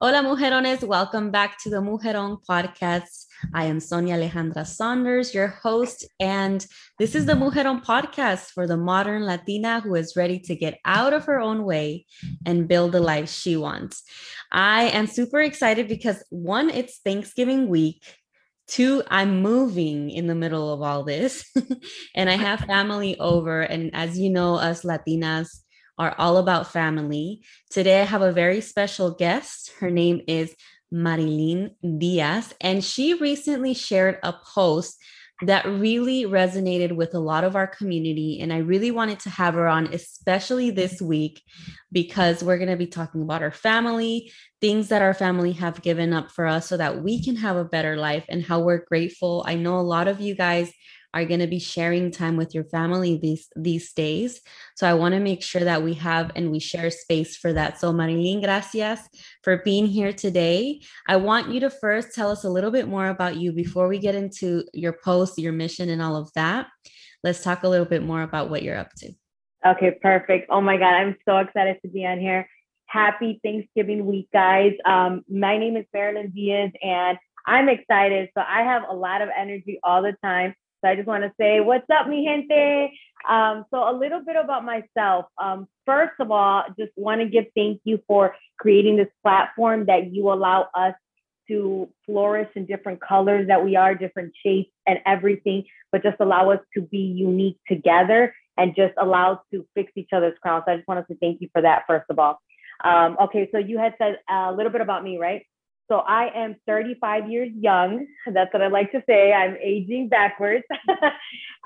Hola, mujerones. Welcome back to the Mujeron podcast. I am Sonia Alejandra Saunders, your host, and this is the Mujeron podcast for the modern Latina who is ready to get out of her own way and build the life she wants. I am super excited because one, it's Thanksgiving week. Two, I'm moving in the middle of all this, and I have family over. And as you know, us Latinas, are all about family. Today, I have a very special guest. Her name is Marilyn Diaz, and she recently shared a post that really resonated with a lot of our community. And I really wanted to have her on, especially this week, because we're going to be talking about our family, things that our family have given up for us so that we can have a better life, and how we're grateful. I know a lot of you guys are going to be sharing time with your family these these days. So I want to make sure that we have and we share space for that. So Marilyn, gracias for being here today. I want you to first tell us a little bit more about you before we get into your post, your mission, and all of that. Let's talk a little bit more about what you're up to. Okay, perfect. Oh my God, I'm so excited to be on here. Happy Thanksgiving week, guys. Um, my name is Marilyn Diaz, and I'm excited. So I have a lot of energy all the time. So I just want to say, what's up, mi gente? Um, so a little bit about myself. Um, first of all, just want to give thank you for creating this platform that you allow us to flourish in different colors that we are, different shapes and everything, but just allow us to be unique together and just allow to fix each other's crowns. So I just want to say thank you for that, first of all. Um, okay, so you had said a little bit about me, right? So I am 35 years young. That's what I like to say. I'm aging backwards.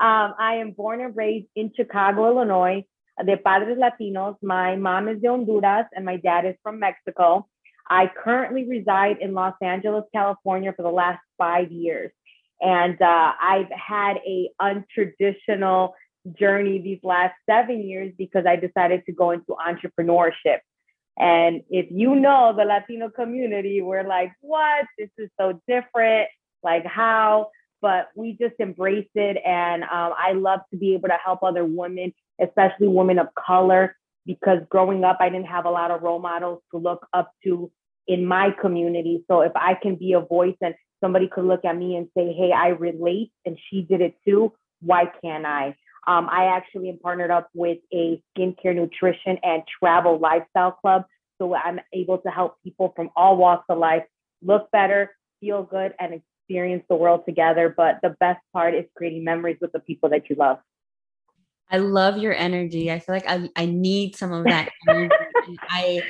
um, I am born and raised in Chicago, Illinois, de padres Latinos. My mom is de Honduras and my dad is from Mexico. I currently reside in Los Angeles, California for the last five years. And uh, I've had a untraditional journey these last seven years because I decided to go into entrepreneurship. And if you know the Latino community, we're like, what? This is so different. Like, how? But we just embrace it. And um, I love to be able to help other women, especially women of color, because growing up, I didn't have a lot of role models to look up to in my community. So if I can be a voice and somebody could look at me and say, hey, I relate and she did it too, why can't I? Um, I actually am partnered up with a skincare, nutrition, and travel lifestyle club. So I'm able to help people from all walks of life look better, feel good, and experience the world together. But the best part is creating memories with the people that you love. I love your energy. I feel like I, I need some of that energy. I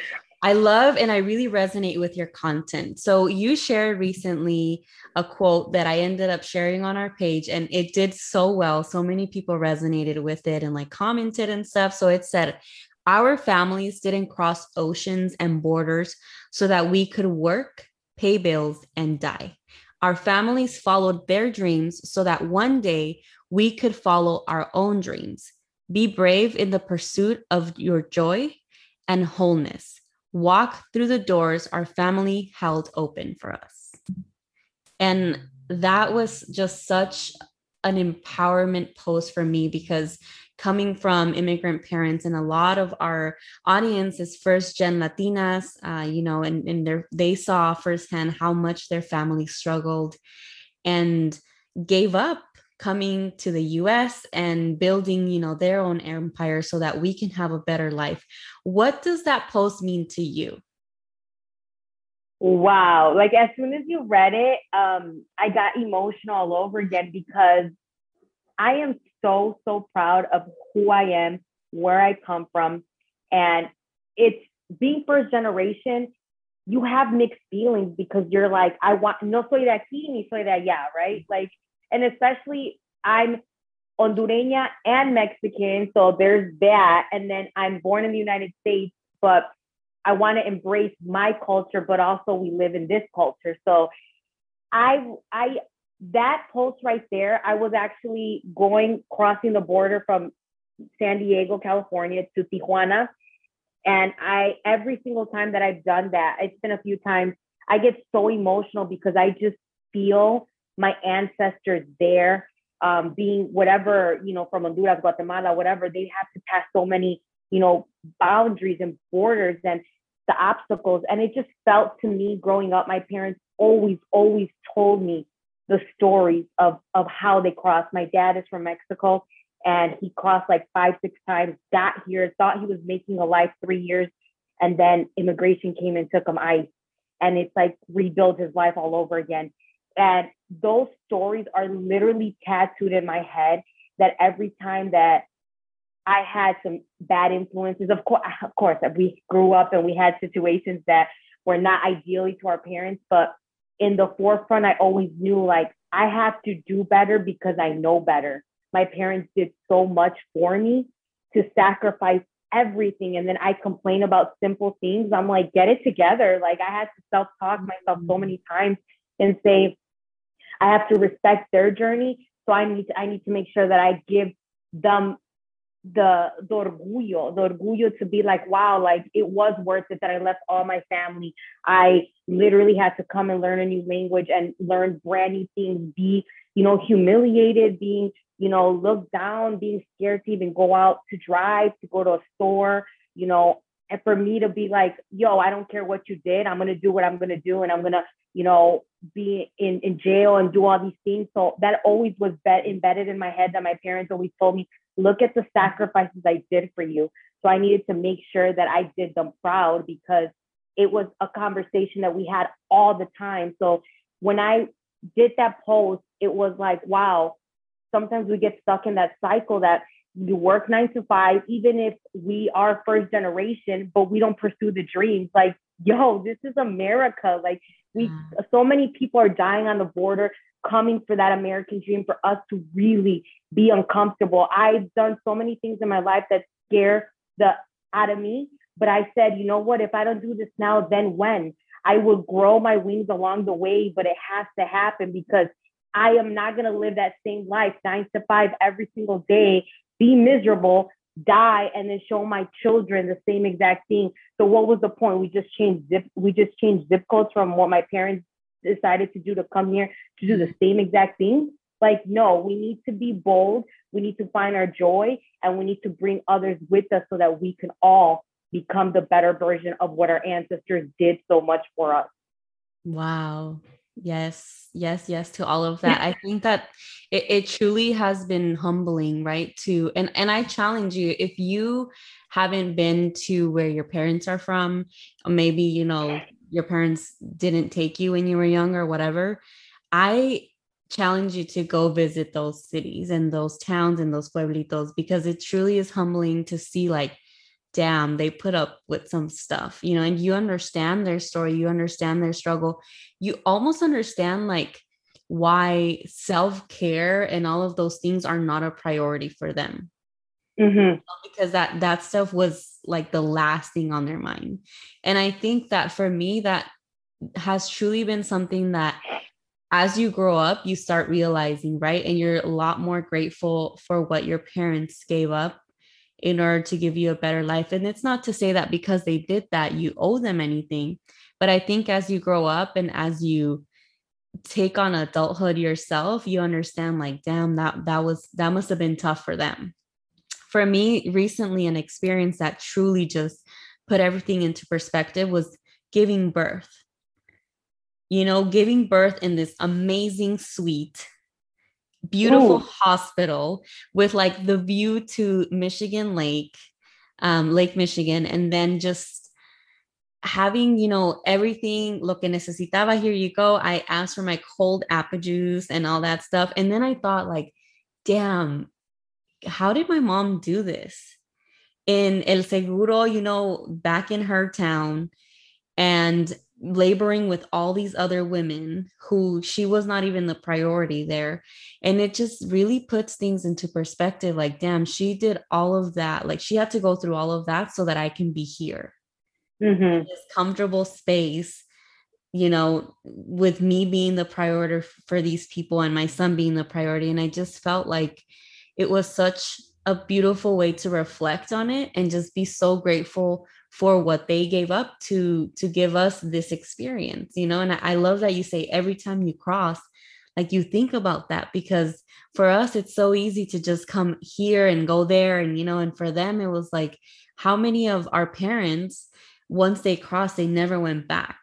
I love and I really resonate with your content. So you shared recently a quote that I ended up sharing on our page and it did so well. So many people resonated with it and like commented and stuff. So it said, our families didn't cross oceans and borders so that we could work, pay bills, and die. Our families followed their dreams so that one day we could follow our own dreams. Be brave in the pursuit of your joy and wholeness walk through the doors our family held open for us. And that was just such an empowerment post for me because coming from immigrant parents and a lot of our audience is first gen latinas uh, you know and, and they saw firsthand how much their family struggled and gave up coming to the US and building, you know, their own empire so that we can have a better life. What does that post mean to you? Wow. Like as soon as you read it, um, I got emotional all over again because I am so, so proud of who I am, where I come from. And it's being first generation, you have mixed feelings because you're like, I want no soy de aquí ni soy de allá, right? Like and especially I'm Hondureña and Mexican, so there's that. And then I'm born in the United States, but I want to embrace my culture, but also we live in this culture. So I I that post right there, I was actually going crossing the border from San Diego, California to Tijuana. And I every single time that I've done that, it's been a few times, I get so emotional because I just feel my ancestors there, um, being whatever, you know, from Honduras, Guatemala, whatever, they have to pass so many, you know, boundaries and borders. And the obstacles. And it just felt to me growing up, my parents always, always told me the stories of, of how they crossed. My dad is from Mexico and he crossed like five, six times, got here, thought he was making a life three years, and then immigration came and took him ice. And it's like rebuild his life all over again. And those stories are literally tattooed in my head that every time that I had some bad influences, of course, of course, we grew up and we had situations that were not ideally to our parents, but in the forefront, I always knew like I have to do better because I know better. My parents did so much for me to sacrifice everything. And then I complain about simple things. I'm like, get it together. Like I had to self talk myself so mm-hmm. many times and say, I have to respect their journey. So I need to, I need to make sure that I give them the the orgullo, the orgullo to be like, wow, like it was worth it that I left all my family. I literally had to come and learn a new language and learn brand new things, be, you know, humiliated, being, you know, looked down, being scared to even go out to drive, to go to a store, you know, and for me to be like, yo, I don't care what you did, I'm gonna do what I'm gonna do, and I'm gonna, you know, be in, in jail and do all these things. So that always was bet, embedded in my head that my parents always told me, look at the sacrifices I did for you. So I needed to make sure that I did them proud because it was a conversation that we had all the time. So when I did that post, it was like, wow, sometimes we get stuck in that cycle that you work nine to five, even if we are first generation, but we don't pursue the dreams. Like, yo, this is America. Like, we, mm. so many people are dying on the border coming for that American dream for us to really be uncomfortable. I've done so many things in my life that scare the out of me, but I said, you know what? If I don't do this now, then when? I will grow my wings along the way, but it has to happen because I am not going to live that same life, nine to five every single day, be miserable, die, and then show my children the same exact thing. So what was the point? We just changed zip. We just changed zip codes from what my parents decided to do to come here to do the mm-hmm. same exact thing. Like, no, we need to be bold. We need to find our joy and we need to bring others with us so that we can all become the better version of what our ancestors did so much for us. Wow. Yes, yes, yes to all of that. I think that it, it truly has been humbling, right? To and and I challenge you if you haven't been to where your parents are from, maybe you know your parents didn't take you when you were young or whatever, I challenge you to go visit those cities and those towns and those pueblitos because it truly is humbling to see like damn they put up with some stuff you know and you understand their story you understand their struggle. You almost understand like why self-care and all of those things are not a priority for them. Mm-hmm. because that that stuff was like the last thing on their mind. And i think that for me that has truly been something that as you grow up you start realizing right? And you're a lot more grateful for what your parents gave up in order to give you a better life. And it's not to say that because they did that you owe them anything. But i think as you grow up and as you take on adulthood yourself you understand like damn that that was that must have been tough for them. For me recently an experience that truly just put everything into perspective was giving birth. You know giving birth in this amazing suite beautiful Ooh. hospital with like the view to michigan lake um, lake michigan and then just having you know everything lo que necesitaba here you go i asked for my cold apple juice and all that stuff and then i thought like damn how did my mom do this? In El Seguro, you know, back in her town and laboring with all these other women who she was not even the priority there. And it just really puts things into perspective like, damn, she did all of that. Like, she had to go through all of that so that I can be here. Mm-hmm. This comfortable space you know, with me being the priority for these people and my son being the priority. And I just felt like it was such a beautiful way to reflect on it and just be so grateful for what they gave up to to give us this experience you know and I, love that you say every time you cross like you think about that because for us it's so easy to just come here and go there and you know and for them it was like how many of our parents once they crossed, they never went back.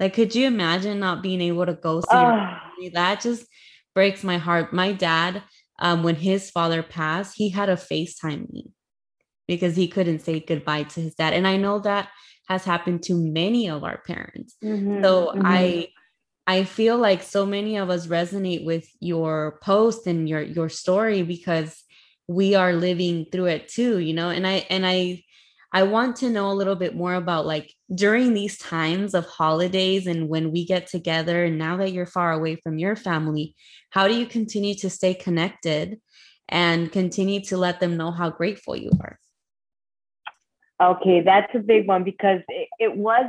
Like, could you imagine not being able to go see uh, that? Just breaks my heart. My dad, um, when his father passed, he had to FaceTime me because he couldn't say goodbye to his dad. And I know that has happened to many of our parents. Mm-hmm, so mm-hmm. I I feel like so many of us resonate with your post and your your story because we are living through it too, you know. And I and I I want to know a little bit more about like during these times of holidays and when we get together and now that you're far away from your family, how do you continue to stay connected and continue to let them know how grateful you are? Okay, that's a big one because it, it was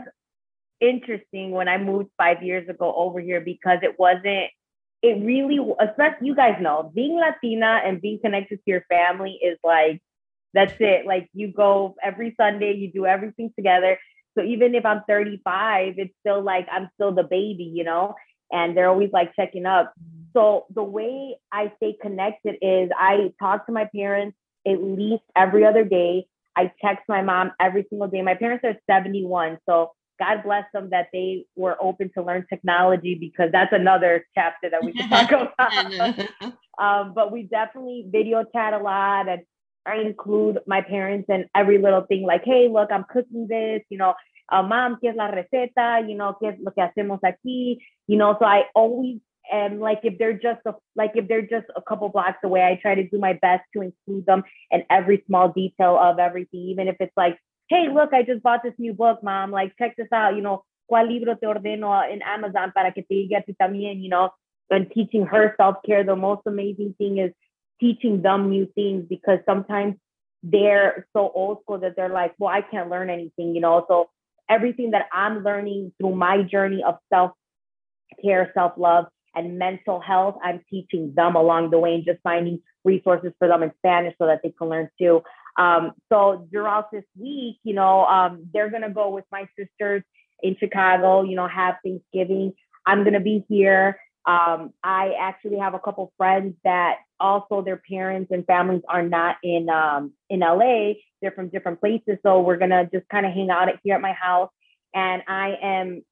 interesting when I moved five years ago over here because it wasn't, it really, especially you guys know, being Latina and being connected to your family is like, that's it. Like you go every Sunday, you do everything together. So even if I'm 35, it's still like I'm still the baby, you know? And they're always like checking up. So the way I stay connected is I talk to my parents at least every other day. I text my mom every single day. My parents are 71. So God bless them that they were open to learn technology because that's another chapter that we can talk about. um, but we definitely video chat a lot and I include my parents in every little thing like, hey, look, I'm cooking this, you know, uh, mom, ¿qué es la receta? You know, ¿qué es lo que hacemos aquí? You know, so I always am like, if they're just a, like, if they're just a couple blocks away, I try to do my best to include them in every small detail of everything, even if it's like, hey, look, I just bought this new book, mom, like, check this out, you know, ¿cuál libro te ordeno in Amazon para que te llegue también, you know, and teaching her self-care. The most amazing thing is teaching them new things because sometimes they're so old school that they're like, well, I can't learn anything, you know. So everything that I'm learning through my journey of self care, self love, and mental health, I'm teaching them along the way and just finding resources for them in Spanish so that they can learn too. Um, so throughout this week, you know, um, they're gonna go with my sisters in Chicago, you know, have Thanksgiving. I'm gonna be here. Um, I actually have a couple friends that also their parents and families are not in um, in LA. They're from different places, so we're gonna just kind of hang out here at my house. And I am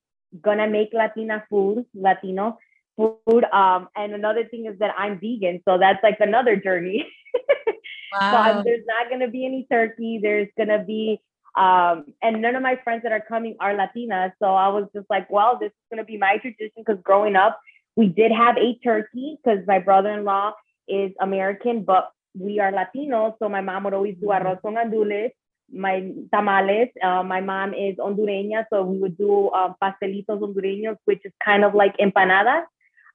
gonna make Latina food, Latino food. Um, and another thing is that I'm vegan, so that's like another journey. wow. so there's not gonna be any turkey. There's gonna be um, and none of my friends that are coming are Latinas. So I was just like, well, this is gonna be my tradition because growing up, we did have a turkey because my brother-in-law is American, but we are Latinos. So my mom would always do mm-hmm. arroz con gandules, my tamales. Uh, my mom is Hondureña, so we would do um, pastelitos hondureños, which is kind of like empanadas.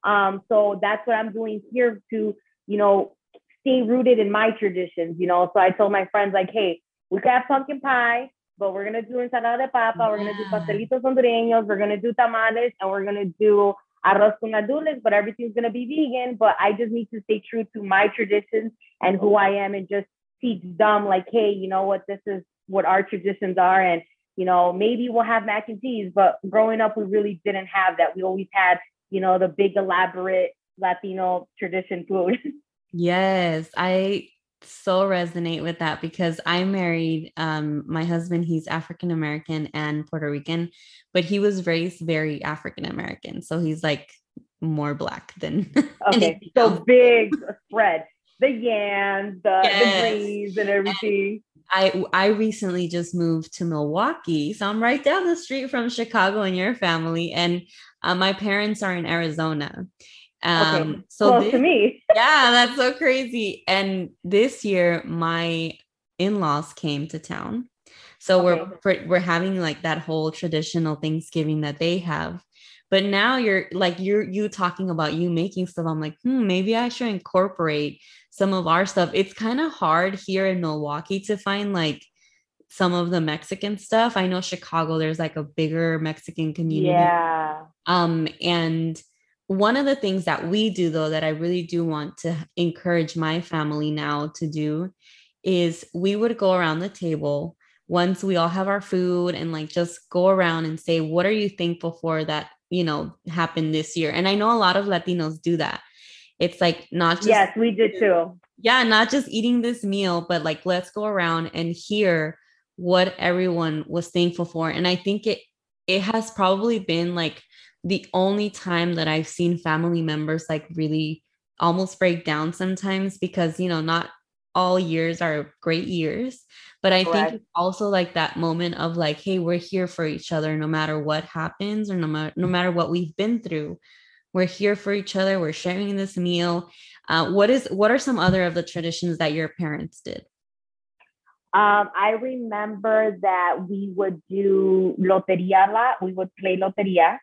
Um, so that's what I'm doing here to, you know, stay rooted in my traditions, you know. So I told my friends, like, hey, we could have pumpkin pie, but we're gonna do ensalada de papa, we're gonna do pastelitos hondureños, we're gonna do tamales, and we're gonna do arroz con gandules, but everything's gonna be vegan. But I just need to stay true to my traditions and who I am, and just teach them like, hey, you know what, this is what our traditions are, and you know maybe we'll have mac and cheese. But growing up, we really didn't have that. We always had, you know, the big elaborate Latino tradition food. Yes, I so resonate with that because I married um my husband he's African American and Puerto Rican but he was raised very African American so he's like more black than okay so else. big spread the yams the, yes. the greens and everything I I recently just moved to Milwaukee so I'm right down the street from Chicago and your family and uh, my parents are in Arizona um, okay. so close this, to me. yeah, that's so crazy. And this year, my in-laws came to town. So okay. we're we're having like that whole traditional Thanksgiving that they have. But now you're like you're you talking about you making stuff. I'm like, hmm, maybe I should incorporate some of our stuff. It's kind of hard here in Milwaukee to find like some of the Mexican stuff. I know Chicago, there's like a bigger Mexican community. Yeah. Um, and one of the things that we do though that i really do want to encourage my family now to do is we would go around the table once we all have our food and like just go around and say what are you thankful for that you know happened this year. And i know a lot of latinos do that. It's like not just yes we did too. Yeah not just eating this meal but like let's go around and hear what everyone was thankful for. And I think it it has probably been like the only time that I've seen family members like really almost break down sometimes because you know not all years are great years but i Correct. think also like that moment of like hey we're here for each other no matter what happens or no matter no matter what we've been through we're here for each other we're sharing this meal uh, what is what are some other of the traditions that your parents did um, I remember that we would do loteria lot. We would play loteria.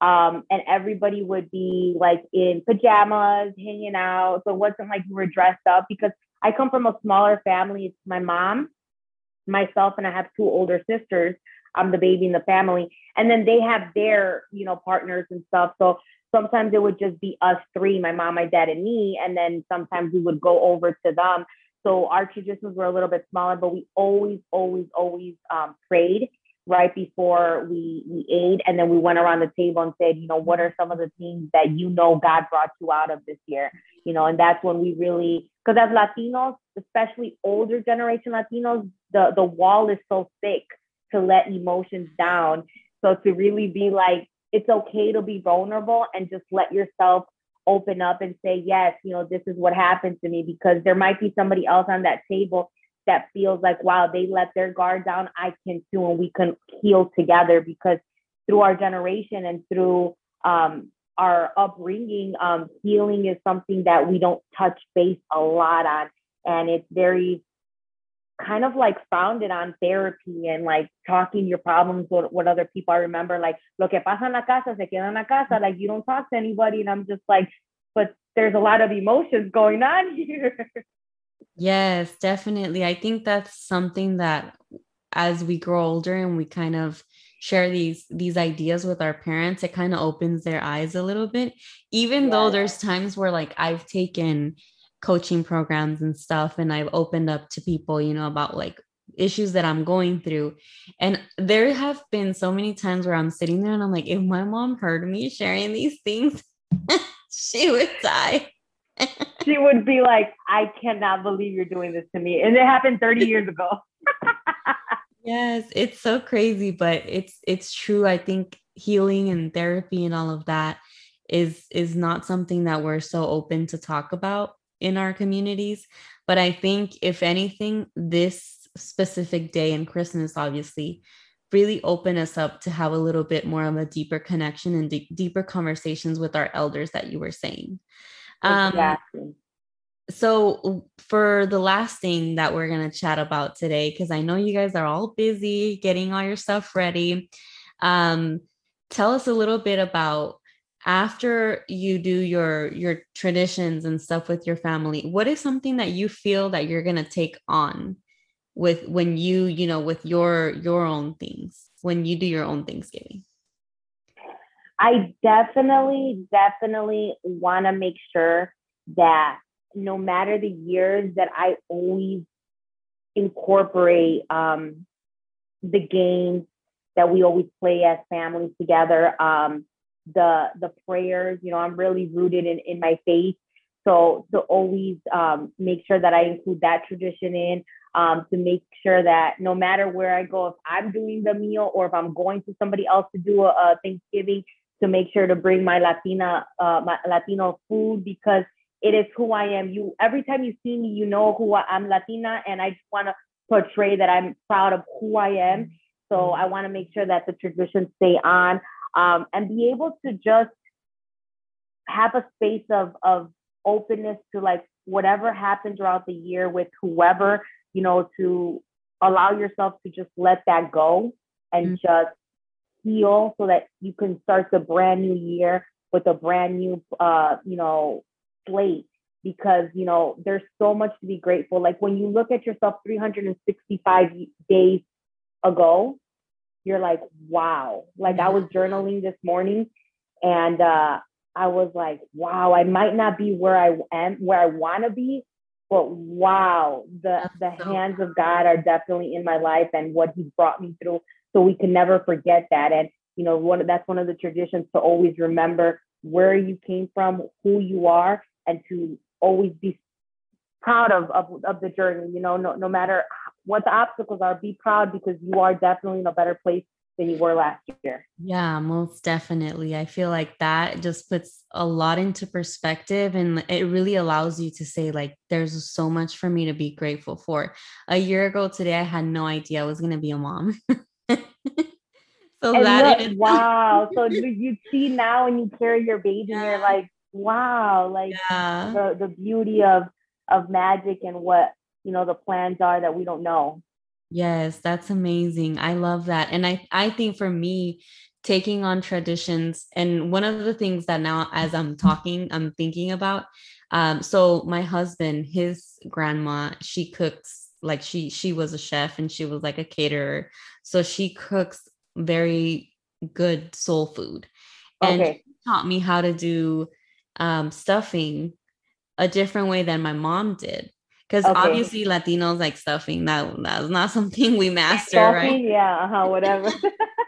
Um, and everybody would be like in pajamas, hanging out. So it wasn't like we were dressed up because I come from a smaller family. It's my mom, myself, and I have two older sisters. I'm the baby in the family. And then they have their, you know, partners and stuff. So sometimes it would just be us three, my mom, my dad, and me. And then sometimes we would go over to them. So our traditions were a little bit smaller, but we always, always, always um, prayed right before we we ate and then we went around the table and said you know what are some of the things that you know god brought you out of this year you know and that's when we really because as latinos especially older generation latinos the the wall is so thick to let emotions down. So to really be like it's okay to be vulnerable and just let yourself open up and say yes you know this is what happened to me because there might be somebody else on that table that feels like, wow, they let their guard down, I can too, and we can heal together because through our generation and through um, our upbringing, um, healing is something that we don't touch base a lot on. And it's very kind of like founded on therapy and like talking your problems with what other people. I remember like, lo que pasa en la casa se queda en la casa. Like you don't talk to anybody. And I'm just like, but there's a lot of emotions going on here. Yes, definitely. I think that's something that as we grow older and we kind of share these these ideas with our parents, it kind of opens their eyes a little bit. Even yeah. though there's times where like I've taken coaching programs and stuff and I've opened up to people, you know, about like issues that I'm going through. And there have been so many times where I'm sitting there and I'm like, if my mom heard me sharing these things, she would die she would be like, I cannot believe you're doing this to me. And it happened 30 years ago. yes, it's so crazy, but it's it's true. I think healing and therapy and all of that is is not something that we're so open to talk about in our communities. But I think if anything, this specific day and Christmas, obviously, really open us up to have a little bit more of a deeper connection and d- deeper conversations with our elders that you were saying. Um, exactly. So, for the last thing that we're going to chat about today, because I know you guys are all busy getting all your stuff ready, um, tell us a little bit about after you do your your traditions and stuff with your family what is something that you feel that you're going to take on with when you you know with your your own things when you do your own thanksgiving? I definitely, definitely want to make sure that no matter the years that I always incorporate um, the games that we always play as families together. Um, the the prayers, you know, I'm really rooted in in my faith, so to always um, make sure that I include that tradition in. Um, to make sure that no matter where I go, if I'm doing the meal or if I'm going to somebody else to do a, a Thanksgiving, to make sure to bring my Latina, uh, my Latino food because it is who I am. You every time you see me, you know who I, I'm Latina, and I just want to portray that I'm proud of who I am. So. I want to make sure that the traditions stay on um, and be able to just have a space of of openness to like whatever happened throughout the year with whoever, you know, to allow yourself to just let that go and mm-hmm. just heal so that you can start the brand new year with a brand new uh, you know, slate because you know there's so much to be grateful. Like when you look at yourself 365 days ago, you're like, wow. Like I was journaling this morning and uh I was like, wow, I might not be where I am, where I want to be, but wow, the the hands of God are definitely in my life and what He's brought me through so we can never forget that. And, you know, one that's one of the traditions to always remember where you came from, who you are, and to always be proud of, of, of the journey. You know, no, no matter what the obstacles are, be proud because you are definitely in a better place than you were last year. Yeah, most definitely. I feel like that just puts a lot into perspective and it really allows you to say, like, there's so much for me to be grateful for. A year ago today, I had no idea I was going to be a mom. so and that look, is- wow. So you see now when you carry your baby, yeah. you're like, wow, like yeah. the, the beauty of of magic and what you know the plans are that we don't know. Yes, that's amazing. I love that. And I I think for me taking on traditions and one of the things that now as I'm talking I'm thinking about um so my husband his grandma she cooks like she she was a chef and she was like a caterer. So she cooks very good soul food. And okay. taught me how to do um stuffing a different way than my mom did because okay. obviously Latinos like stuffing that that's not something we master, stuffing, right? Yeah, uh-huh, whatever.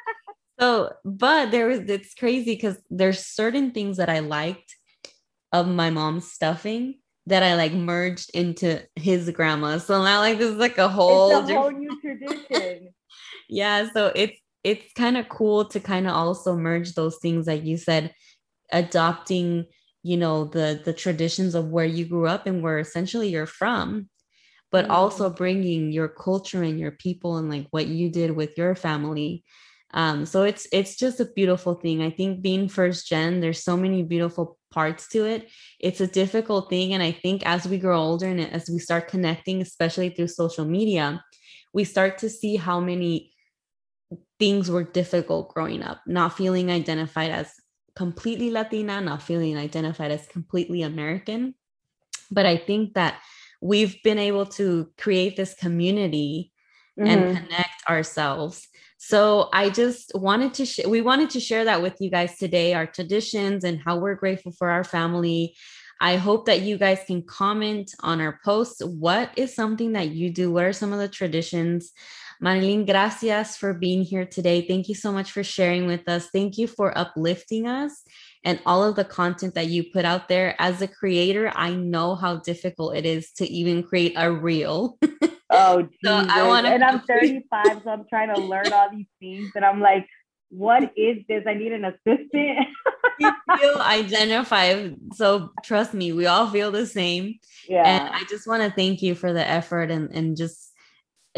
so, but there was it's crazy because there's certain things that I liked of my mom's stuffing that I like merged into his grandma. So now like this is like a whole, it's a whole new tradition. yeah, so it's it's kind of cool to kind of also merge those things like you said adopting you know the the traditions of where you grew up and where essentially you're from but mm-hmm. also bringing your culture and your people and like what you did with your family. Um so it's it's just a beautiful thing. I think being first gen there's so many beautiful parts to it. It's a difficult thing and i think as we grow older and as we start connecting especially through social media we start to see how many things were difficult growing up not feeling identified as completely Latina, not feeling identified as completely American. But I think that we've been able to create this community mm-hmm. and connect ourselves. So I just wanted to sh- we wanted to share that with you guys today our traditions and how we're grateful for our family. I hope that you guys can comment on our posts. What is something that you do? What are some of the traditions? Marilyn, gracias for being here today. Thank you so much for sharing with us. Thank you for uplifting us and all of the content that you put out there. As a creator, I know how difficult it is to even create a reel. Oh, Jesus. so I want to. and I'm 35, so I'm trying to learn all these things. And I'm like, what is this? I need an assistant. you feel identified. So trust me, we all feel the same. Yeah. And I just want to thank you for the effort and, and just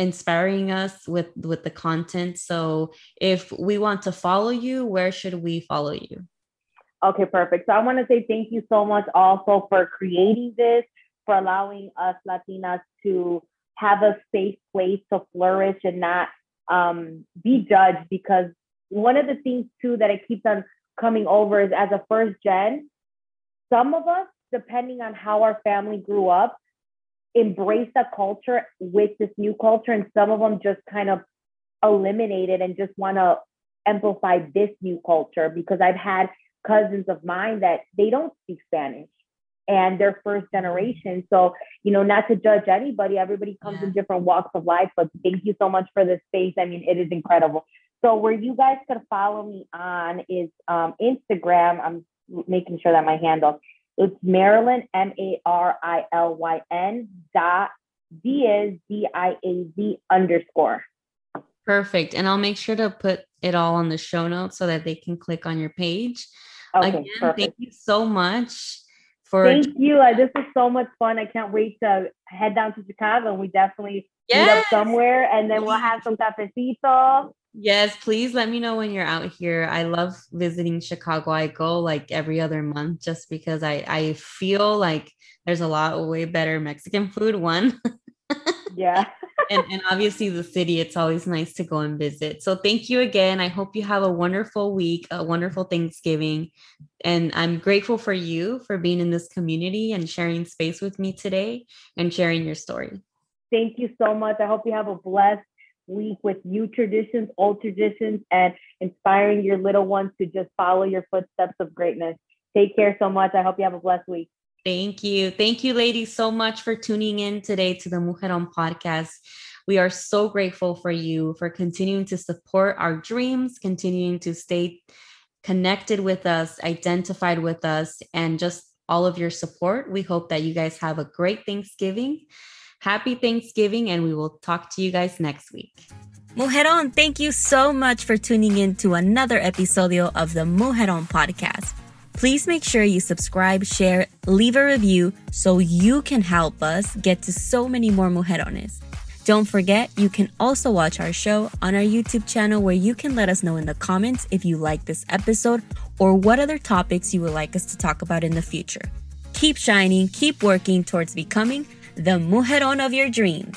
inspiring us with with the content. So if we want to follow you where should we follow you? Okay perfect. So i want to say thank you so much also for creating this for allowing us latinas to have a safe place to flourish and not um, be judged because one of the things too that it keeps on coming over is as a first gen some of us depending on how our family grew up embrace the culture with this new culture and some of them just kind of eliminate it and just want to amplify this new culture because I've had cousins of mine that they don't speak Spanish and they're first generation. So, you know, not to judge anybody, everybody comes yeah. in different walks of life, but thank you so much for this space. I mean, it is incredible. So, where you guys could follow me on is um, Instagram. I'm making sure that my handle it's Marilyn, M A R I L Y N dot Diaz, D I A Z underscore. Perfect. And I'll make sure to put it all on the show notes so that they can click on your page. Okay, Again, perfect. thank you so much for. Thank you. Uh, this is so much fun. I can't wait to head down to Chicago and we definitely yes. meet up somewhere and then we'll have some cafecito Yes, please let me know when you're out here. I love visiting Chicago. I go like every other month just because I I feel like there's a lot way better Mexican food. One, yeah, and and obviously the city. It's always nice to go and visit. So thank you again. I hope you have a wonderful week, a wonderful Thanksgiving, and I'm grateful for you for being in this community and sharing space with me today and sharing your story. Thank you so much. I hope you have a blessed week with new traditions, old traditions, and inspiring your little ones to just follow your footsteps of greatness. Take care so much. I hope you have a blessed week. Thank you. Thank you, ladies, so much for tuning in today to the Mujeron podcast. We are so grateful for you for continuing to support our dreams, continuing to stay connected with us, identified with us, and just all of your support. We hope that you guys have a great Thanksgiving. Happy Thanksgiving, and we will talk to you guys next week. Mujeron, thank you so much for tuning in to another episodio of the Mujeron podcast. Please make sure you subscribe, share, leave a review so you can help us get to so many more mujerones. Don't forget, you can also watch our show on our YouTube channel where you can let us know in the comments if you like this episode or what other topics you would like us to talk about in the future. Keep shining, keep working towards becoming the mujeron of your dreams.